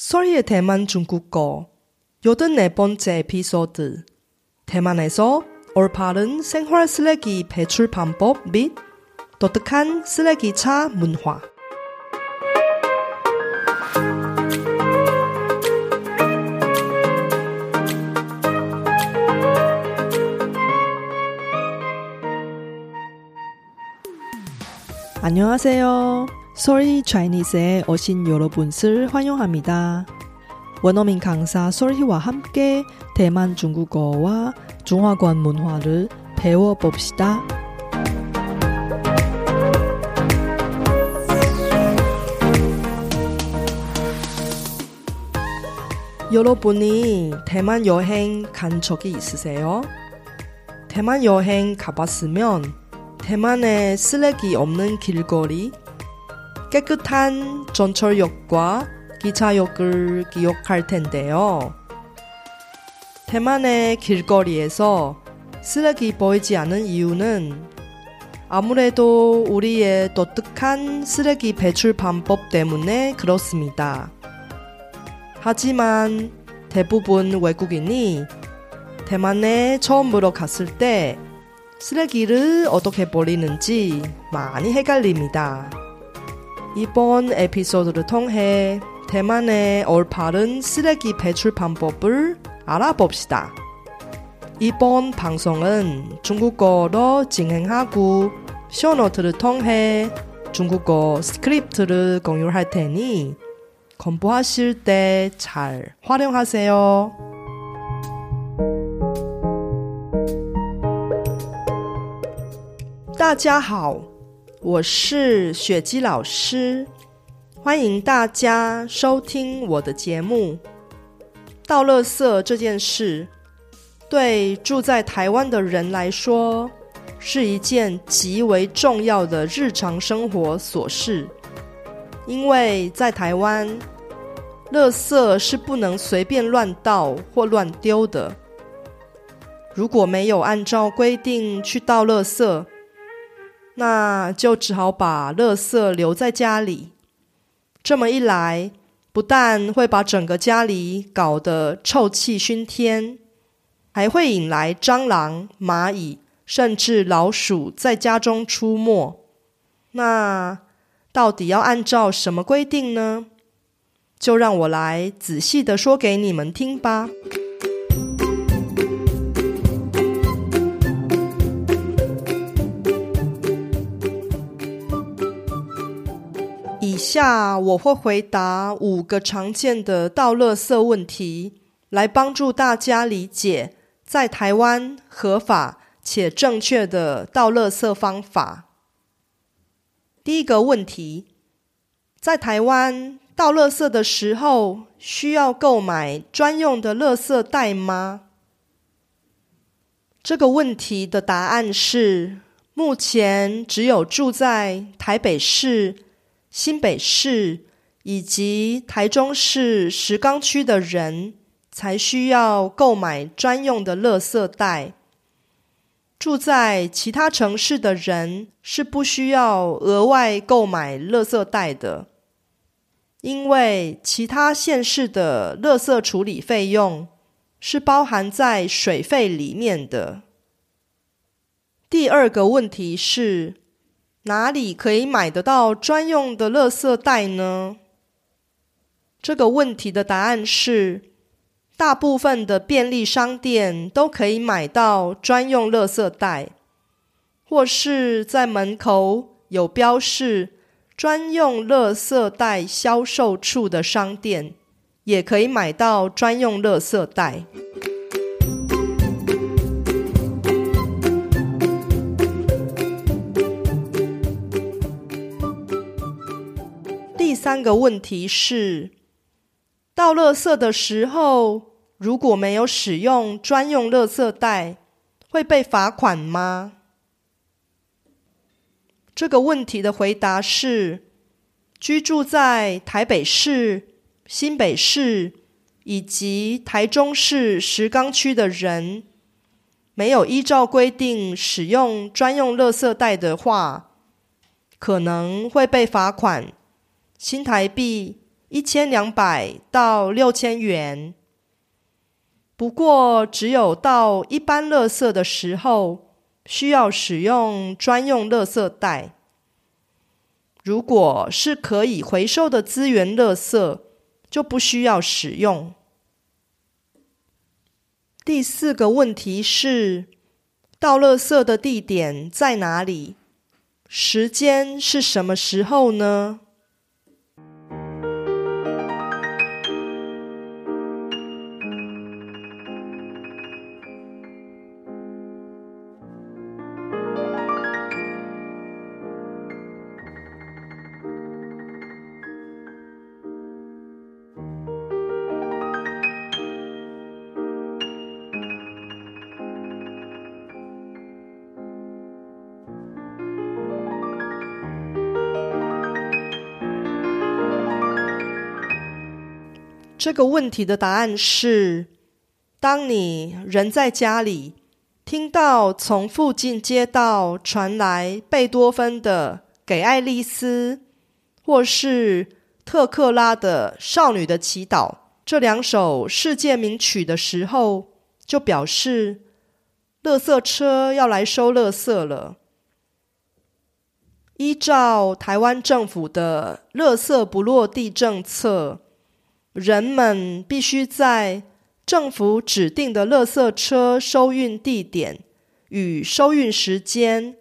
소리의 대만 중국어 여든 네 번째 에피소드 대만에서 올바른 생활 쓰레기 배출 방법 및 독특한 쓰레기차 문화 안녕하세요. 소리 차이니스에 오신 여러분을 환영합니다. 원어민 강사 소리와 함께 대만 중국어와 중화권 문화를 배워봅시다. 여러분이 대만 여행 간 적이 있으세요? 대만 여행 가봤으면 대만의 쓰레기 없는 길거리, 깨끗한 전철역과 기차역을 기억할 텐데요. 대만의 길거리에서 쓰레기 보이지 않는 이유는 아무래도 우리의 독특한 쓰레기 배출 방법 때문에 그렇습니다. 하지만 대부분 외국인이 대만에 처음으로 갔을 때 쓰레기를 어떻게 버리는지 많이 헷갈립니다. 이번 에피소드를 통해 대만의 올바른 쓰레기 배출 방법을 알아봅시다. 이번 방송은 중국어로 진행하고 쇼노트를 통해 중국어 스크립트를 공유할 테니 공부하실 때 잘 활용하세요. 다자하오 我是雪姬老师，欢迎大家收听我的节目。倒垃圾这件事，对住在台湾的人来说，是一件极为重要的日常生活琐事。因为在台湾，垃圾是不能随便乱倒或乱丢的。如果没有按照规定去倒垃圾，那就只好把垃圾留在家里。这么一来，不但会把整个家里搞得臭气熏天，还会引来蟑螂、蚂蚁，甚至老鼠在家中出没。那到底要按照什么规定呢？就让我来仔细的说给你们听吧。下我会回答五个常见的倒垃圾问题，来帮助大家理解在台湾合法且正确的倒垃圾方法。第一个问题，在台湾倒垃圾的时候需要购买专用的垃圾袋吗？这个问题的答案是，目前只有住在台北市。新北市以及台中市石冈区的人才需要购买专用的垃圾袋。住在其他城市的人是不需要额外购买垃圾袋的，因为其他县市的垃圾处理费用是包含在水费里面的。第二个问题是。哪里可以买得到专用的垃圾袋呢？这个问题的答案是，大部分的便利商店都可以买到专用垃圾袋，或是在门口有标示“专用垃圾袋销售处”的商店，也可以买到专用垃圾袋。三个问题是，倒垃圾的时候如果没有使用专用垃圾袋，会被罚款吗？这个问题的回答是：居住在台北市、新北市以及台中市石冈区的人，没有依照规定使用专用垃圾袋的话，可能会被罚款。新台币一千两百到六千元。不过，只有到一般垃圾的时候，需要使用专用垃圾袋。如果是可以回收的资源垃圾，就不需要使用。第四个问题是，倒垃圾的地点在哪里？时间是什么时候呢？这个问题的答案是：当你人在家里，听到从附近街道传来贝多芬的《给爱丽丝》，或是特克拉的《少女的祈祷》这两首世界名曲的时候，就表示垃圾车要来收垃圾了。依照台湾政府的“垃圾不落地”政策。人们必须在政府指定的垃圾车收运地点与收运时间，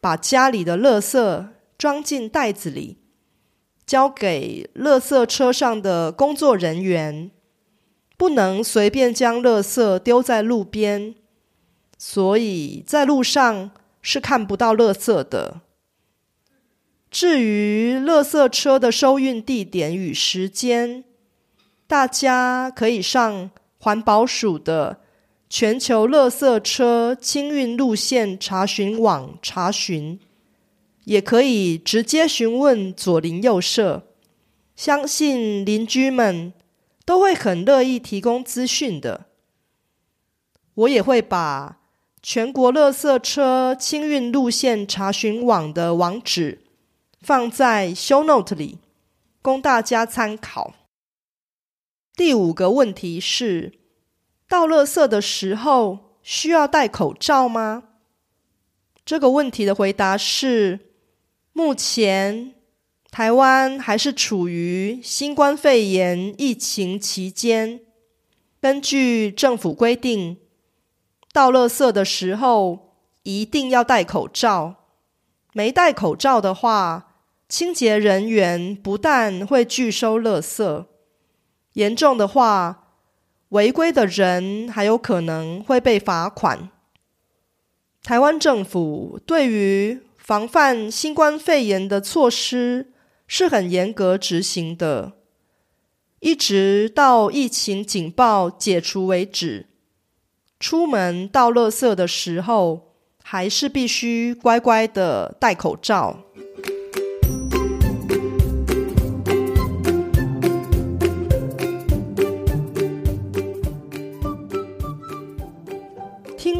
把家里的垃圾装进袋子里，交给垃圾车上的工作人员。不能随便将垃圾丢在路边，所以在路上是看不到垃圾的。至于垃圾车的收运地点与时间，大家可以上环保署的全球垃圾车清运路线查询网查询，也可以直接询问左邻右舍，相信邻居们都会很乐意提供资讯的。我也会把全国垃圾车清运路线查询网的网址放在 show note 里，供大家参考。第五个问题是：倒垃圾的时候需要戴口罩吗？这个问题的回答是：目前台湾还是处于新冠肺炎疫情期间。根据政府规定，倒垃圾的时候一定要戴口罩。没戴口罩的话，清洁人员不但会拒收垃圾。严重的话，违规的人还有可能会被罚款。台湾政府对于防范新冠肺炎的措施是很严格执行的，一直到疫情警报解除为止。出门到垃圾的时候，还是必须乖乖的戴口罩。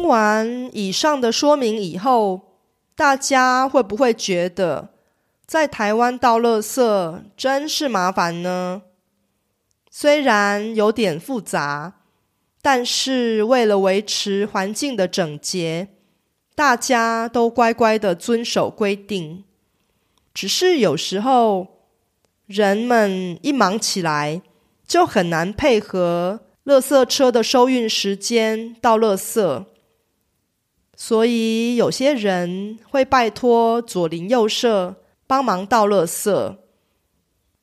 听完以上的说明以后，大家会不会觉得在台湾倒垃圾真是麻烦呢？虽然有点复杂，但是为了维持环境的整洁，大家都乖乖的遵守规定。只是有时候人们一忙起来，就很难配合垃圾车的收运时间倒垃圾。所以有些人会拜托左邻右舍帮忙倒垃圾，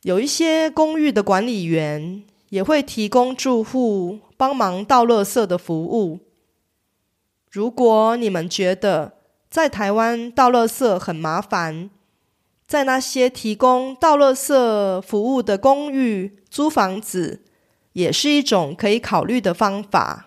有一些公寓的管理员也会提供住户帮忙倒垃圾的服务。如果你们觉得在台湾倒垃圾很麻烦，在那些提供倒垃圾服务的公寓租房子，也是一种可以考虑的方法。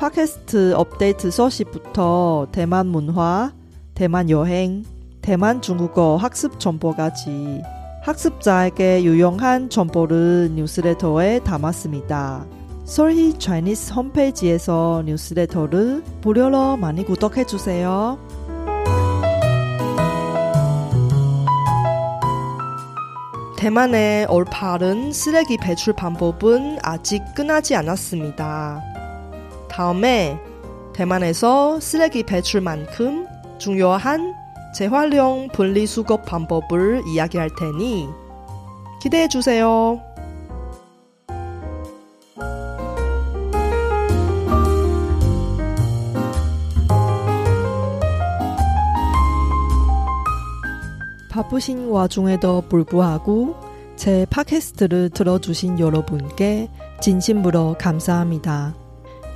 팟캐스트 업데이트 소식부터 대만 문화, 대만 여행, 대만 중국어 학습 정보까지 학습자에게 유용한 정보를 뉴스레터에 담았습니다. 솔희 차이니스 홈페이지에서 뉴스레터를 무료로 많이 구독해 주세요. 대만의 올바른 쓰레기 배출 방법은 아직 끝나지 않았습니다. 다음에 대만에서 쓰레기 배출만큼 중요한 재활용 분리수거 방법을 이야기할 테니 기대해 주세요. 바쁘신 와중에도 불구하고 제 팟캐스트를 들어주신 여러분께 진심으로 감사합니다.